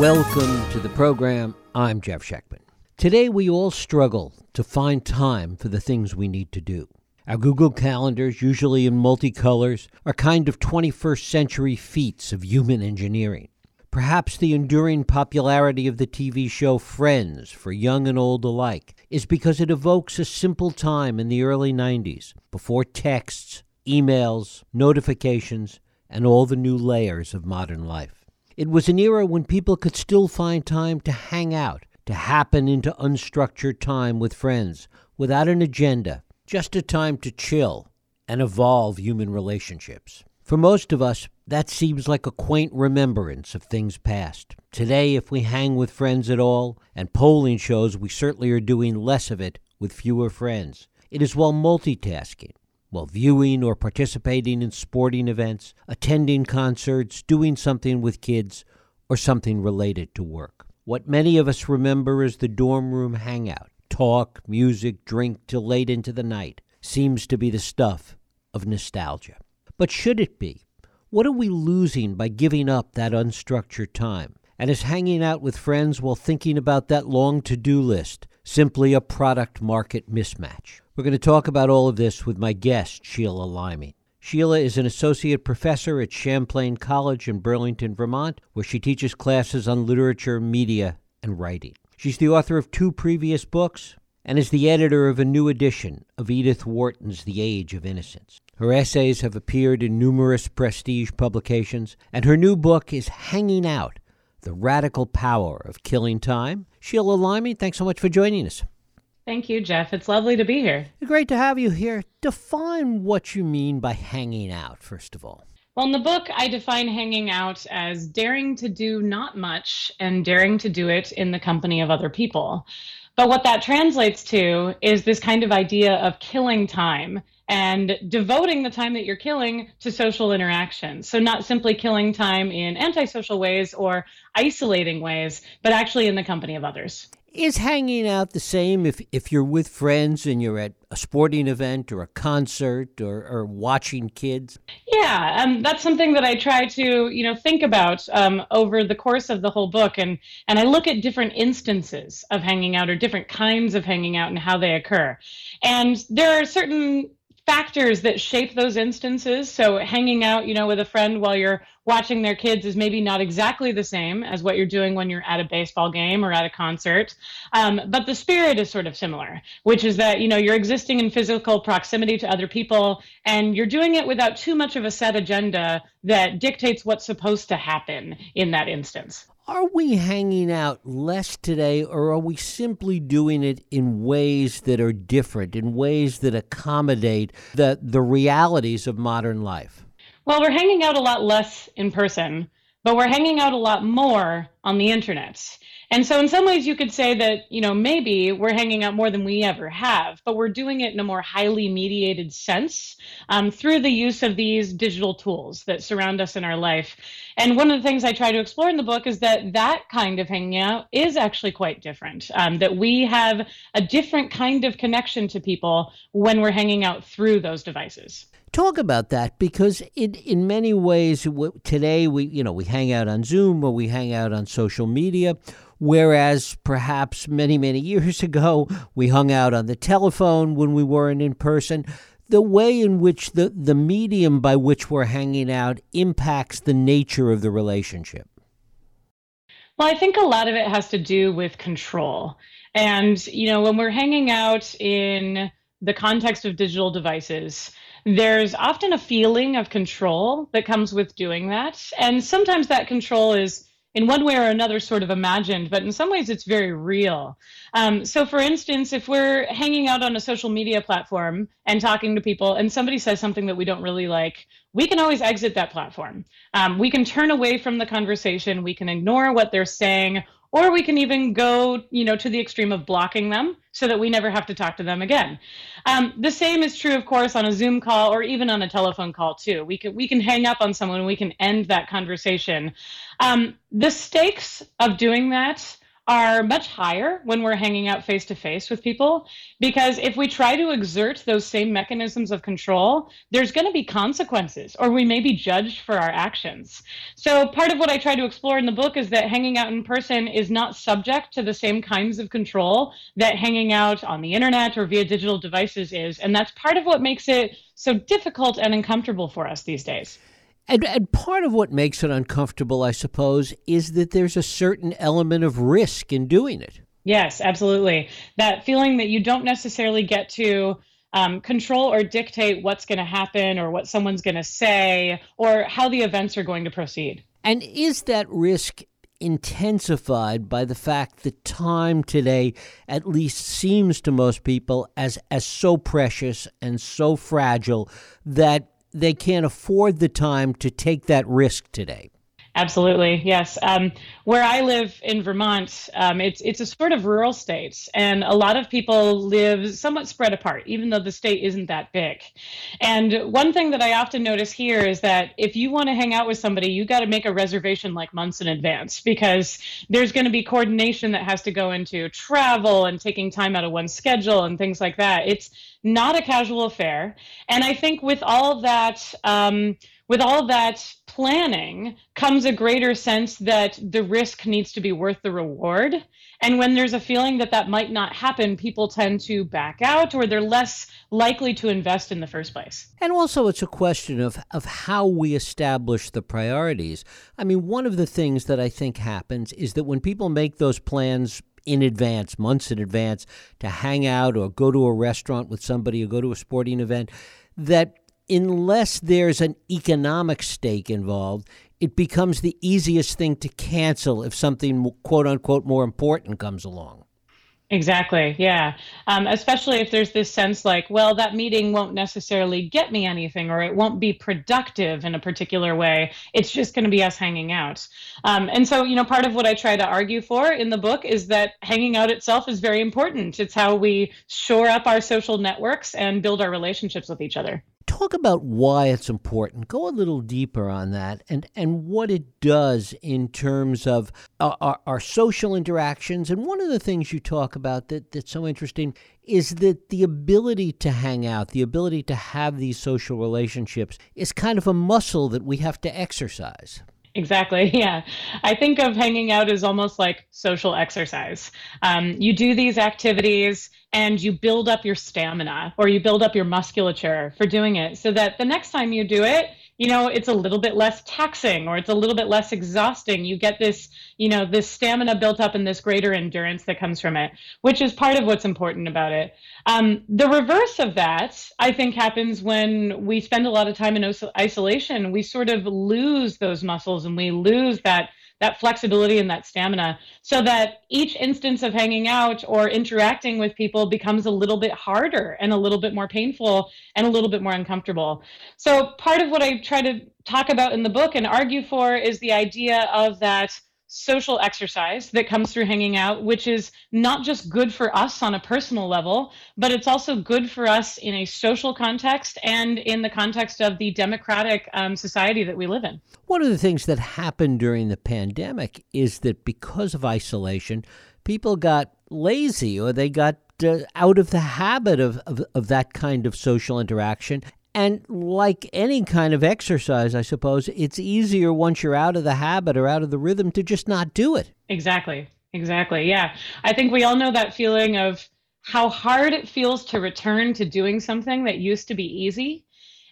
Welcome to the program. I'm Jeff Schechtman. Today, we all struggle to find time for the things we need to do. Our Google calendars, usually in multicolors, are kind of 21st century feats of human engineering. Perhaps the enduring popularity of the TV show Friends for young and old alike is because it evokes a simple time in the early 90s, before texts, emails, notifications, and all the new layers of modern life. It was an era when people could still find time to hang out, to happen into unstructured time with friends without an agenda, just a time to chill and evolve human relationships. For most of us, that seems like a quaint remembrance of things past. Today, if we hang with friends at all, and polling shows we certainly are doing less of it with fewer friends, it is while multitasking, while viewing or participating in sporting events, attending concerts, doing something with kids, or something related to work. What many of us remember as the dorm room hangout talk, music, drink till late into the night seems to be the stuff of nostalgia. But should it be? What are we losing by giving up that unstructured time? And is hanging out with friends while thinking about that long to do list simply a product market mismatch? We're going to talk about all of this with my guest, Sheila Liming. Sheila is an associate professor at Champlain College in Burlington, Vermont, where she teaches classes on literature, media, and writing. She's the author of two previous books and is the editor of a new edition of Edith Wharton's The Age of Innocence. Her essays have appeared in numerous prestige publications, and her new book is Hanging Out The Radical Power of Killing Time. Sheila Liming, thanks so much for joining us. Thank you, Jeff. It's lovely to be here. Great to have you here. Define what you mean by hanging out, first of all. Well, in the book, I define hanging out as daring to do not much and daring to do it in the company of other people. But what that translates to is this kind of idea of killing time and devoting the time that you're killing to social interaction. So, not simply killing time in antisocial ways or isolating ways, but actually in the company of others. Is hanging out the same if, if you're with friends and you're at a sporting event or a concert or, or watching kids? Yeah, um, that's something that I try to you know think about um, over the course of the whole book, and and I look at different instances of hanging out or different kinds of hanging out and how they occur. And there are certain factors that shape those instances. So hanging out, you know, with a friend while you're watching their kids is maybe not exactly the same as what you're doing when you're at a baseball game or at a concert. Um, but the spirit is sort of similar, which is that, you know, you're existing in physical proximity to other people and you're doing it without too much of a set agenda that dictates what's supposed to happen in that instance. Are we hanging out less today, or are we simply doing it in ways that are different, in ways that accommodate the, the realities of modern life? Well, we're hanging out a lot less in person, but we're hanging out a lot more on the internet. And so, in some ways, you could say that, you know, maybe we're hanging out more than we ever have, but we're doing it in a more highly mediated sense um, through the use of these digital tools that surround us in our life. And one of the things I try to explore in the book is that that kind of hanging out is actually quite different, um, that we have a different kind of connection to people when we're hanging out through those devices talk about that because in in many ways today we you know we hang out on Zoom or we hang out on social media whereas perhaps many many years ago we hung out on the telephone when we weren't in person the way in which the the medium by which we're hanging out impacts the nature of the relationship well i think a lot of it has to do with control and you know when we're hanging out in the context of digital devices there's often a feeling of control that comes with doing that. And sometimes that control is in one way or another sort of imagined, but in some ways it's very real. Um, so, for instance, if we're hanging out on a social media platform and talking to people, and somebody says something that we don't really like, we can always exit that platform. Um, we can turn away from the conversation, we can ignore what they're saying, or we can even go you know to the extreme of blocking them so that we never have to talk to them again. Um, the same is true of course on a zoom call or even on a telephone call too. We can we can hang up on someone we can end that conversation. Um, the stakes of doing that are much higher when we're hanging out face to face with people because if we try to exert those same mechanisms of control, there's going to be consequences or we may be judged for our actions. So, part of what I try to explore in the book is that hanging out in person is not subject to the same kinds of control that hanging out on the internet or via digital devices is. And that's part of what makes it so difficult and uncomfortable for us these days. And, and part of what makes it uncomfortable, I suppose, is that there's a certain element of risk in doing it. Yes, absolutely. That feeling that you don't necessarily get to um, control or dictate what's going to happen or what someone's going to say or how the events are going to proceed. And is that risk intensified by the fact that time today at least seems to most people as as so precious and so fragile that they can't afford the time to take that risk today. Absolutely, yes. Um, where I live in Vermont, um, it's it's a sort of rural state, and a lot of people live somewhat spread apart, even though the state isn't that big. And one thing that I often notice here is that if you want to hang out with somebody, you got to make a reservation like months in advance because there's going to be coordination that has to go into travel and taking time out of one's schedule and things like that. It's not a casual affair, and I think with all that. Um, with all that planning comes a greater sense that the risk needs to be worth the reward. And when there's a feeling that that might not happen, people tend to back out or they're less likely to invest in the first place. And also, it's a question of, of how we establish the priorities. I mean, one of the things that I think happens is that when people make those plans in advance, months in advance, to hang out or go to a restaurant with somebody or go to a sporting event, that unless there's an economic stake involved, it becomes the easiest thing to cancel if something quote unquote more important comes along. Exactly. Yeah. Um, especially if there's this sense like, well, that meeting won't necessarily get me anything or it won't be productive in a particular way. It's just going to be us hanging out. Um, and so, you know, part of what I try to argue for in the book is that hanging out itself is very important. It's how we shore up our social networks and build our relationships with each other talk about why it's important. Go a little deeper on that and, and what it does in terms of our, our, our, social interactions. And one of the things you talk about that, that's so interesting is that the ability to hang out, the ability to have these social relationships, is kind of a muscle that we have to exercise. Exactly. Yeah. I think of hanging out as almost like social exercise. Um, you do these activities and you build up your stamina or you build up your musculature for doing it so that the next time you do it, you know, it's a little bit less taxing or it's a little bit less exhausting. You get this, you know, this stamina built up and this greater endurance that comes from it, which is part of what's important about it. Um, the reverse of that, I think, happens when we spend a lot of time in isolation. We sort of lose those muscles and we lose that that flexibility and that stamina so that each instance of hanging out or interacting with people becomes a little bit harder and a little bit more painful and a little bit more uncomfortable. So, part of what I try to talk about in the book and argue for is the idea of that social exercise that comes through hanging out, which is not just good for us on a personal level, but it's also good for us in a social context and in the context of the democratic um, society that we live in. One of the things that happened during the pandemic is that because of isolation, people got lazy or they got uh, out of the habit of, of, of that kind of social interaction and like any kind of exercise, I suppose, it's easier once you're out of the habit or out of the rhythm to just not do it. Exactly. Exactly. Yeah. I think we all know that feeling of how hard it feels to return to doing something that used to be easy.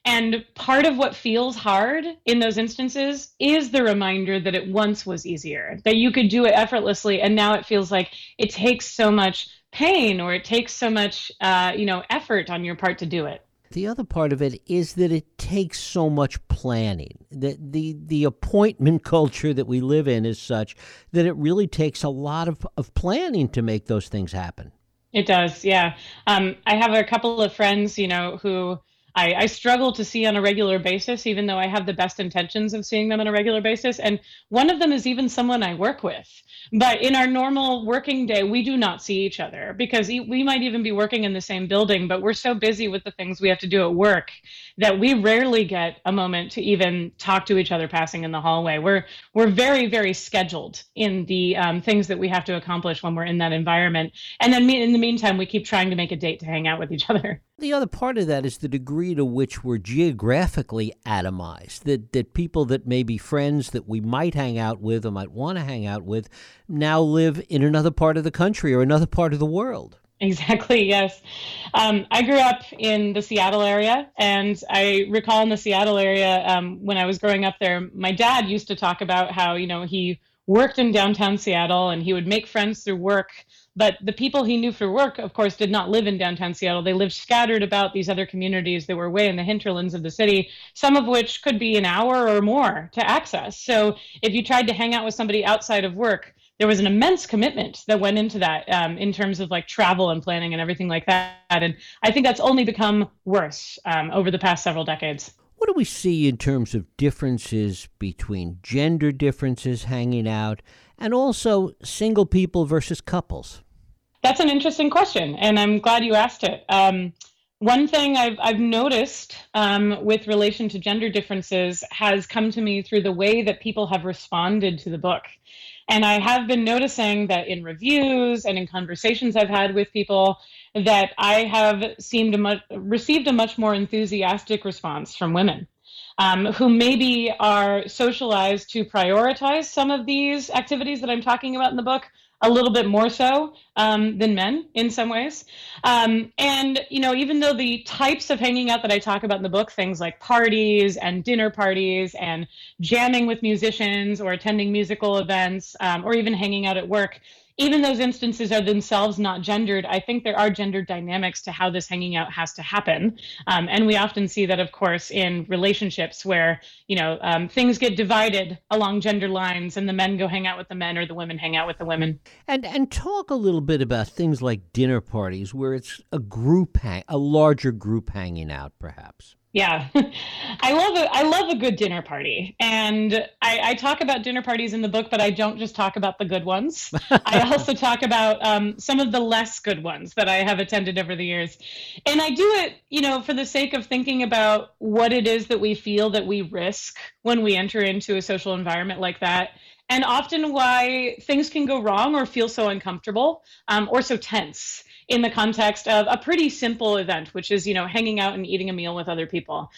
And part of what feels hard in those instances is the reminder that it once was easier, that you could do it effortlessly. And now it feels like it takes so much pain or it takes so much, uh, you know, effort on your part to do it. The other part of it is that it takes so much planning. The, the, the appointment culture that we live in is such that it really takes a lot of, of planning to make those things happen. It does, yeah. Um, I have a couple of friends, you know, who I, I, struggle to see on a regular basis, even though I have the best intentions of seeing them on a regular basis. And one of them is even someone I work with. But in our normal working day, we do not see each other because we might even be working in the same building, but we're so busy with the things we have to do at work that we rarely get a moment to even talk to each other passing in the hallway. We're we're very very scheduled in the um, things that we have to accomplish when we're in that environment, and then in the meantime, we keep trying to make a date to hang out with each other. The other part of that is the degree to which we're geographically atomized. That that people that may be friends that we might hang out with or might want to hang out with now live in another part of the country or another part of the world. Exactly, yes. Um, I grew up in the Seattle area, and I recall in the Seattle area um, when I was growing up there, my dad used to talk about how, you know, he worked in downtown Seattle and he would make friends through work. But the people he knew for work, of course, did not live in downtown Seattle. They lived scattered about these other communities that were way in the hinterlands of the city, some of which could be an hour or more to access. So if you tried to hang out with somebody outside of work, there was an immense commitment that went into that um, in terms of like travel and planning and everything like that. And I think that's only become worse um, over the past several decades. What do we see in terms of differences between gender differences hanging out and also single people versus couples? That's an interesting question, and I'm glad you asked it. Um, one thing I've, I've noticed um, with relation to gender differences has come to me through the way that people have responded to the book. And I have been noticing that in reviews and in conversations I've had with people, that I have seemed a much, received a much more enthusiastic response from women. Um, who maybe are socialized to prioritize some of these activities that I'm talking about in the book, a little bit more so um, than men in some ways. Um, and, you know, even though the types of hanging out that I talk about in the book, things like parties and dinner parties and jamming with musicians or attending musical events um, or even hanging out at work, even those instances are themselves not gendered, I think there are gender dynamics to how this hanging out has to happen. Um, and we often see that, of course, in relationships where, you know, um, things get divided along gender lines and the men go hang out with the men or the women hang out with the women. And, and talk a little bit about things like dinner parties where it's a group, hang, a larger group hanging out, perhaps. Yeah, I love a I love a good dinner party, and I, I, talk about dinner parties in the book, but I don't just talk about the good ones. I also talk about um, some of the less good ones that I have attended over the years, and I do it, you know, for the sake of thinking about what it is that we feel that we risk when we enter into a social environment like that, and often why things can go wrong or feel so uncomfortable um, or so tense in the context of a pretty simple event, which is, you know, hanging out and eating a meal with other people.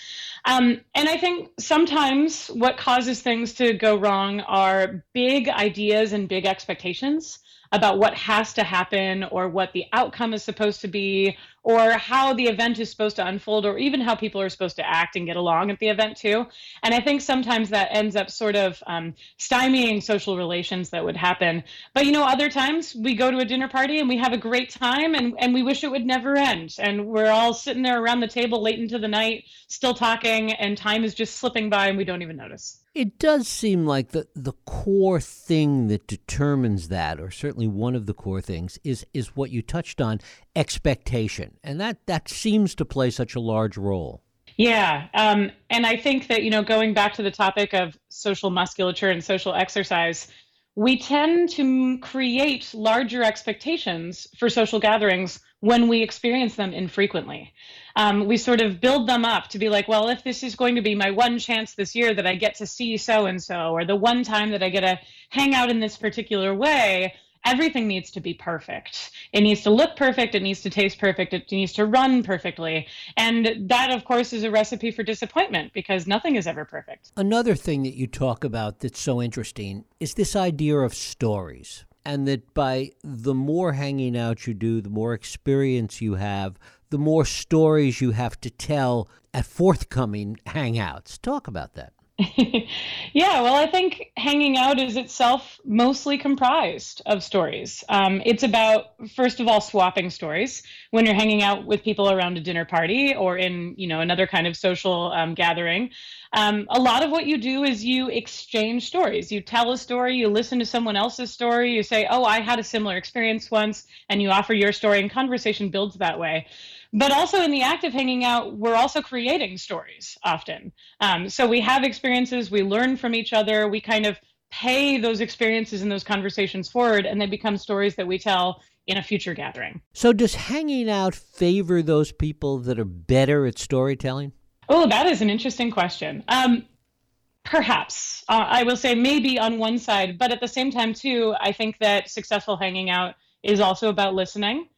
Um, and I think sometimes what causes things to go wrong are big ideas and big expectations about what has to happen or what the outcome is supposed to be or how the event is supposed to unfold or even how people are supposed to act and get along at the event too. And i think sometimes that ends up sort of um, stymieing social relations that would happen. But you know other times we go to a dinner party and we have a great time and, and we wish it would never end. And we're all sitting there around the table late into the night still talking and time is just slipping by and we don't even notice. It does seem like the, the core thing that determines that, or certainly one of the core things, is is what you touched on, expectation, and that that seems to play such a large role. Yeah, um, and I think that you know, going back to the topic of social musculature and social exercise, we tend to create larger expectations for social gatherings when we experience them infrequently. Um, we sort of build them up to be like, well, if this is going to be my one chance this year that I get to see so and so, or the one time that I get to hang out in this particular way, everything needs to be perfect. It needs to look perfect. It needs to taste perfect. It needs to run perfectly. And that, of course, is a recipe for disappointment because nothing is ever perfect. Another thing that you talk about that's so interesting is this idea of stories. And that by the more hanging out you do, the more experience you have, the more stories you have to tell at forthcoming hangouts. Talk about that. yeah, well, I think hanging out is itself mostly comprised of stories. Um, it's about, first of all, swapping stories when you're hanging out with people around a dinner party or in, you know, another kind of social um, gathering. Um, a lot of what you do is you exchange stories. You tell a story, you listen to someone else's story, you say, "Oh, I had a similar experience once," and you offer your story, and conversation builds that way but also in the act of hanging out we're also creating stories often um, so we have experiences we learn from each other we kind of pay those experiences and those conversations forward and they become stories that we tell in a future gathering so does hanging out favor those people that are better at storytelling Oh, that is an interesting question. Um, perhaps uh, I will say maybe on one side, but at the same time too, I think that successful hanging out is also about listening.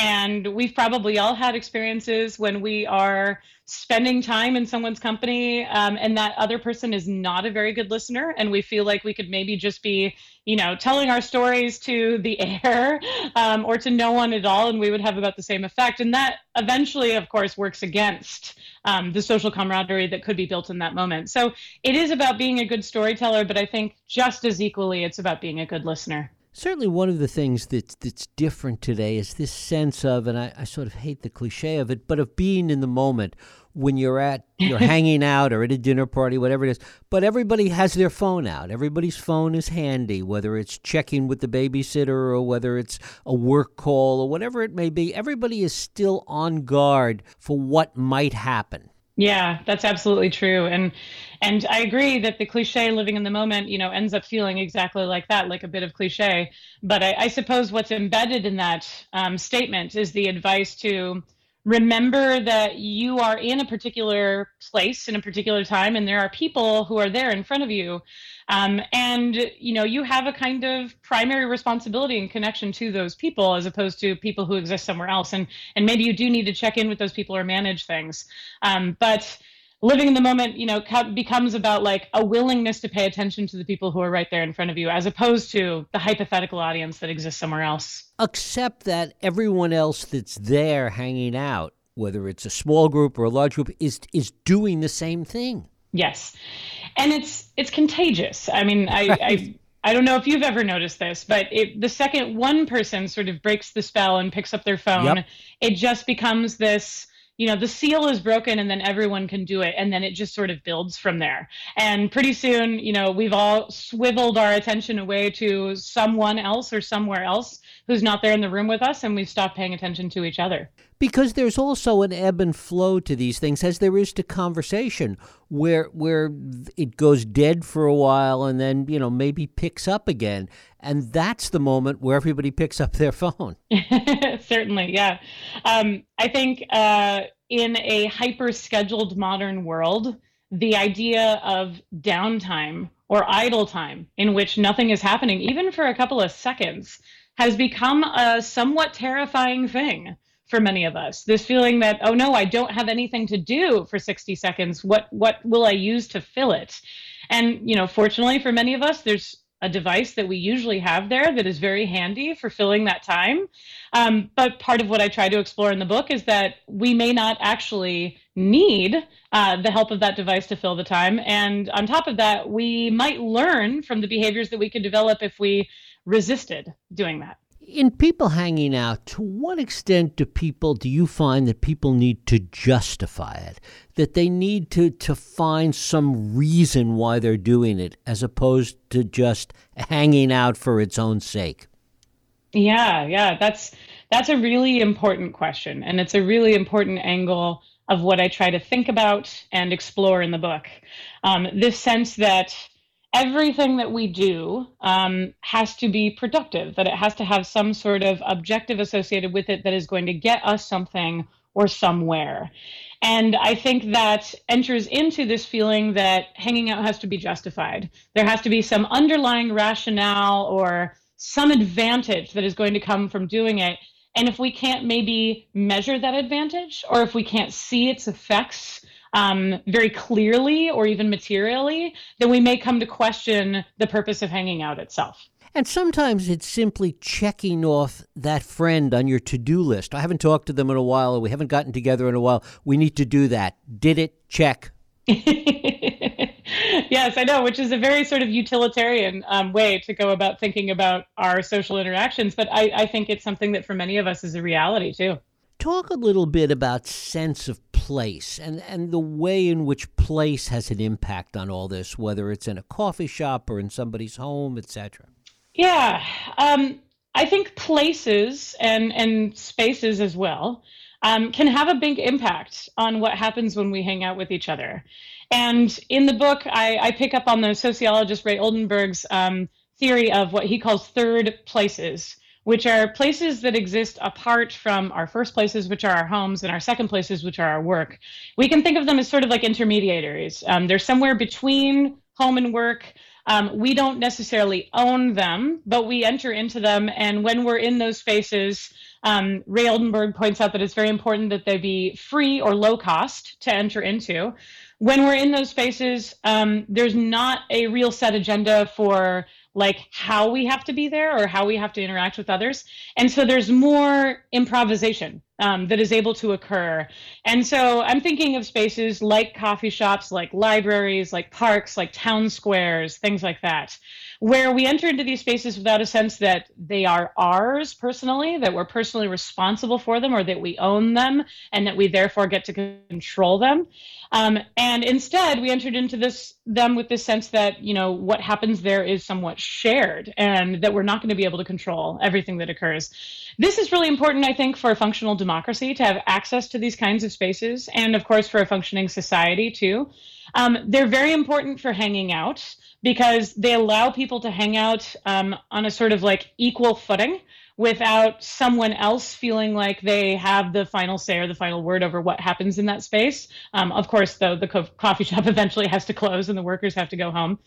And we've probably all had experiences when we are spending time in someone's company um, and that other person is not a very good listener. And we feel like we could maybe just be, you know, telling our stories to the air um, or to no one at all. And we would have about the same effect. And that eventually, of course, works against um, the social camaraderie that could be built in that moment. So it is about being a good storyteller, but I think just as equally, it's about being a good listener. Certainly, one of the things that's, that's different today is this sense of, and I, I sort of hate the cliche of it, but of being in the moment when you're at you're hanging out or at a dinner party whatever it is. But everybody has their phone out. Everybody's phone is handy whether it's checking with the babysitter or whether it's a work call or whatever it may be. Everybody is still on guard for what might happen yeah, that's absolutely true. And and I agree that the cliche living in the moment, you know, ends up feeling exactly like that, like a bit of cliche. But I, I suppose what's embedded in that um, statement is the advice to remember that you are in a particular place in a particular time and there are people who are there in front of you um, and you know you have a kind of primary responsibility and connection to those people as opposed to people who exist somewhere else. And and maybe you do need to check in with those people or manage things. Um, but living in the moment you know becomes about like a willingness to pay attention to the people who are right there in front of you as opposed to the hypothetical audience that exists somewhere else. Accept that everyone else that's there hanging out whether it's a small group or a large group is is doing the same thing yes. And it's it's contagious. I mean i. I I don't know if you've ever noticed this, but it, the second one person sort of breaks the spell and picks up their phone, yep. it just becomes this you know the seal is broken and then everyone can do it. And then it just sort of builds from there. And pretty soon you know we've all swiveled our attention away to someone else or somewhere else who's not there in the room with us and we've stopped paying attention to each other. Because there's also an ebb and flow to these things as there is to conversation where where it goes dead for a while and then you know maybe picks up again. And that's the moment where everybody picks up their phone. Certainly yeah. Um, i think uh, in a hyper scheduled modern world the idea of downtime or idle time in which nothing is happening even for a couple of seconds has become a somewhat terrifying thing for many of us. This feeling that oh no i don't have anything to do for 60 seconds. What what will i use to fill it? And you know fortunately for many of us there's a device that we usually have there that is very handy for filling that time. Um, but part of what i try to explore in the book is that we may not actually need uh, the help of that device to fill the time. And on top of that we might learn from the behaviors that we could develop if we resisted doing that in people hanging out, to what extent do people do you find that people need to justify it? That they need to, to find some reason why they're doing it as opposed to just hanging out for its own sake? Yeah, yeah, that's that's a really important question. And it's a really important angle of what I try to think about and explore in the book. Um, this sense that everything that we do um, has to be productive, that it has to have some sort of objective associated with it that is going to get us something or somewhere. And I think that enters into this feeling that hanging out has to be justified. There has to be some underlying rationale or some advantage that is going to come from doing it. And if we can't maybe measure that advantage, or if we can't see its effects um, very clearly or even materially, then we may come to question the purpose of hanging out itself. And sometimes it's simply checking off that friend on your to do list. I haven't talked to them in a while, or we haven't gotten together in a while. We need to do that. Did it? Check. yes, I know, which is a very sort of utilitarian um, way to go about thinking about our social interactions. But I, I think it's something that for many of us is a reality too. Talk a little bit about sense of place and, and the way in which place has an impact on all this, whether it's in a coffee shop or in somebody's home, etc. Yeah, um, I think places and, and spaces as well um, can have a big impact on what happens when we hang out with each other. And in the book, I, I pick up on the sociologist Ray Oldenburg's um, theory of what he calls third places which are places that exist apart from our first places, which are our homes, and our second places, which are our work. We can think of them as sort of like intermediaries. Um, they're somewhere between home and work. Um, we don't necessarily own them, but we enter into them. And when we're in those spaces, um, Ray Oldenburg points out that it's very important that they be free or low cost to enter into. When we're in those spaces, um, there's not a real set agenda for like how we have to be there or how we have to interact with others. And so there's more improvisation um, that is able to occur. And so I'm thinking of spaces like coffee shops, like libraries, like parks, like town squares, things like that, where we enter into these spaces without a sense that they are ours personally, that we're personally responsible for them, or that we own them, and that we therefore get to control them. Um, and instead, we entered into this them with this sense that you know what happens there is somewhat shared, and that we're not going to be able to control everything that occurs. This is really important, I think, for functional democracy to have access to these kinds of spaces, and of course for a functioning society too. Um, they're very important for hanging out because they allow people to hang out um, on a sort of like equal footing without someone else feeling like they have the final say or the final word over what happens in that space. Um, of course, though, the co- coffee shop eventually has to close and the workers have to go home.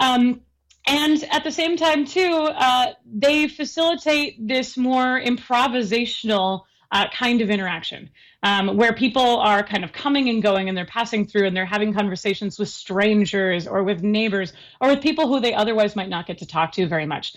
Um, and at the same time, too, uh, they facilitate this more improvisational uh, kind of interaction um, where people are kind of coming and going and they're passing through and they're having conversations with strangers or with neighbors or with people who they otherwise might not get to talk to very much.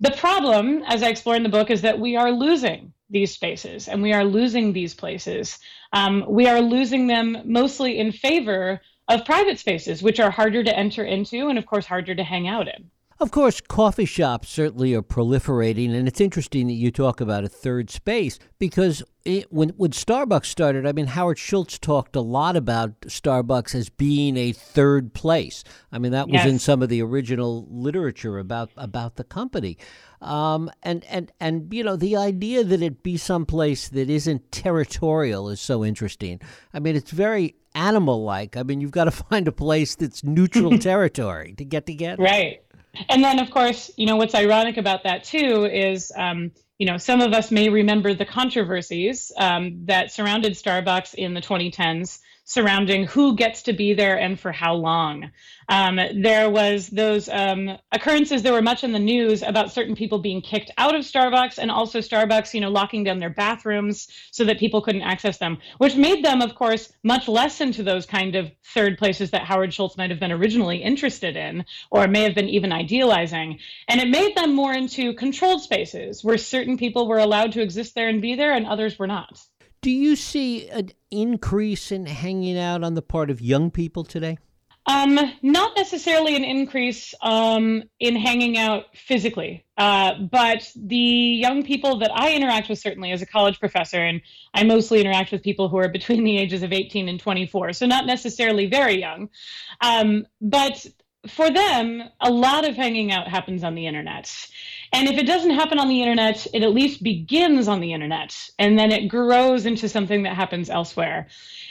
The problem, as I explore in the book, is that we are losing these spaces and we are losing these places. Um, we are losing them mostly in favor of private spaces, which are harder to enter into and, of course, harder to hang out in. Of course, coffee shops certainly are proliferating, and it's interesting that you talk about a third space because it, when when Starbucks started, I mean Howard Schultz talked a lot about Starbucks as being a third place. I mean that was yes. in some of the original literature about about the company, um, and and and you know the idea that it be someplace that isn't territorial is so interesting. I mean it's very animal like. I mean you've got to find a place that's neutral territory to get together. Right. And then, of course, you know, what's ironic about that too is, um, you know, some of us may remember the controversies um, that surrounded Starbucks in the 2010s surrounding who gets to be there and for how long. Um, there was those um, occurrences that were much in the news about certain people being kicked out of Starbucks and also Starbucks, you know, locking down their bathrooms so that people couldn't access them, which made them, of course, much less into those kind of third places that Howard Schultz might have been originally interested in or may have been even idealizing. And it made them more into controlled spaces where certain people were allowed to exist there and be there and others were not. Do you see an increase in hanging out on the part of young people today? Um, not necessarily an increase um, in hanging out physically, uh, but the young people that I interact with, certainly as a college professor, and I mostly interact with people who are between the ages of 18 and 24, so not necessarily very young. Um, but for them, a lot of hanging out happens on the internet. And if it doesn't happen on the internet, it at least begins on the internet and then it grows into something that happens elsewhere.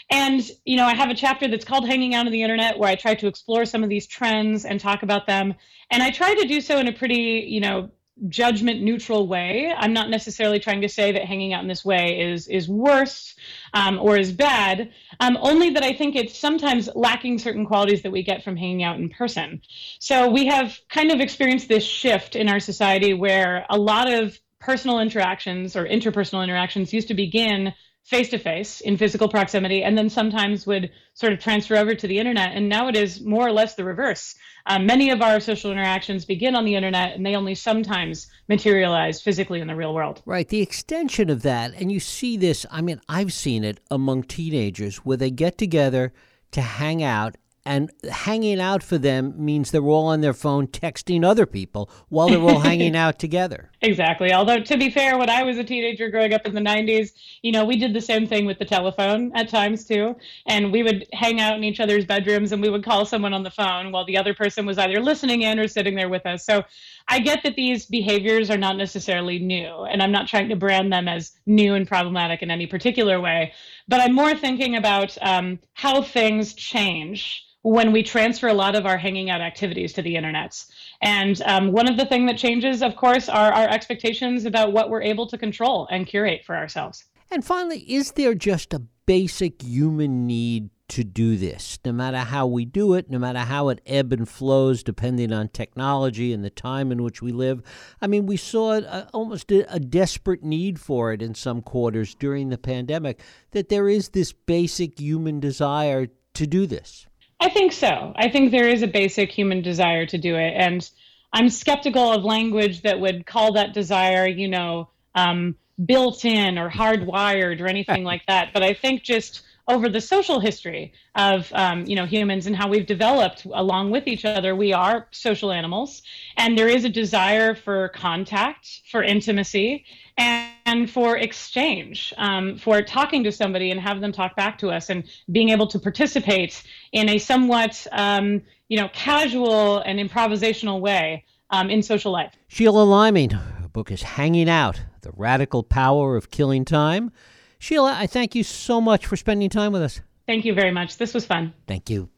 And, you know, I have a chapter that's called Hanging Out on the Internet where I try to explore some of these trends and talk about them. And I try to do so in a pretty, you know, judgment neutral way. I'm not necessarily trying to say that hanging out in this way is is worse um, or is bad. Um, only that I think it's sometimes lacking certain qualities that we get from hanging out in person. So we have kind of experienced this shift in our society where a lot of personal interactions or interpersonal interactions used to begin face to face in physical proximity and then sometimes would sort of transfer over to the internet. And now it is more or less the reverse. Um, many of our social interactions begin on the internet and they only sometimes materialize physically in the real world. Right. The extension of that, and you see this, I mean, I've seen it among teenagers where they get together to hang out and hanging out for them means they're all on their phone texting other people while they're all hanging out together. Exactly. Although to be fair, when I was a teenager growing up in the 90s, you know, we did the same thing with the telephone at times too, and we would hang out in each other's bedrooms and we would call someone on the phone while the other person was either listening in or sitting there with us. So I get that these behaviors are not necessarily new, and I'm not trying to brand them as new and problematic in any particular way. but I'm more thinking about um, how things change when we transfer a lot of our hanging out activities to the internet. And um, one of the things that changes, of course, are our expectations about what we're able to control and curate for ourselves. And finally, is there just a basic human need to do this, no matter how we do it, no matter how it ebb and flows, depending on technology and the time in which we live. I mean, we saw a, almost a, a desperate need for it in some quarters during the pandemic, that there is this basic human desire to do this. I think so. I think there is a basic human desire to do it. And I'm skeptical of language that would call that desire, you know, um, built in or hardwired or anything like that. But I think just over the social history of um, you know humans and how we've developed along with each other. We are social animals and there is a desire for contact for intimacy and, and for exchange um, for talking to somebody and have them talk back to us and being able to participate in a somewhat um, you know casual and improvisational way um, in social life. Sheila liming her book is hanging out the radical power of killing time Sheila, I thank you so much for spending time with us. Thank you very much. This was fun. Thank you.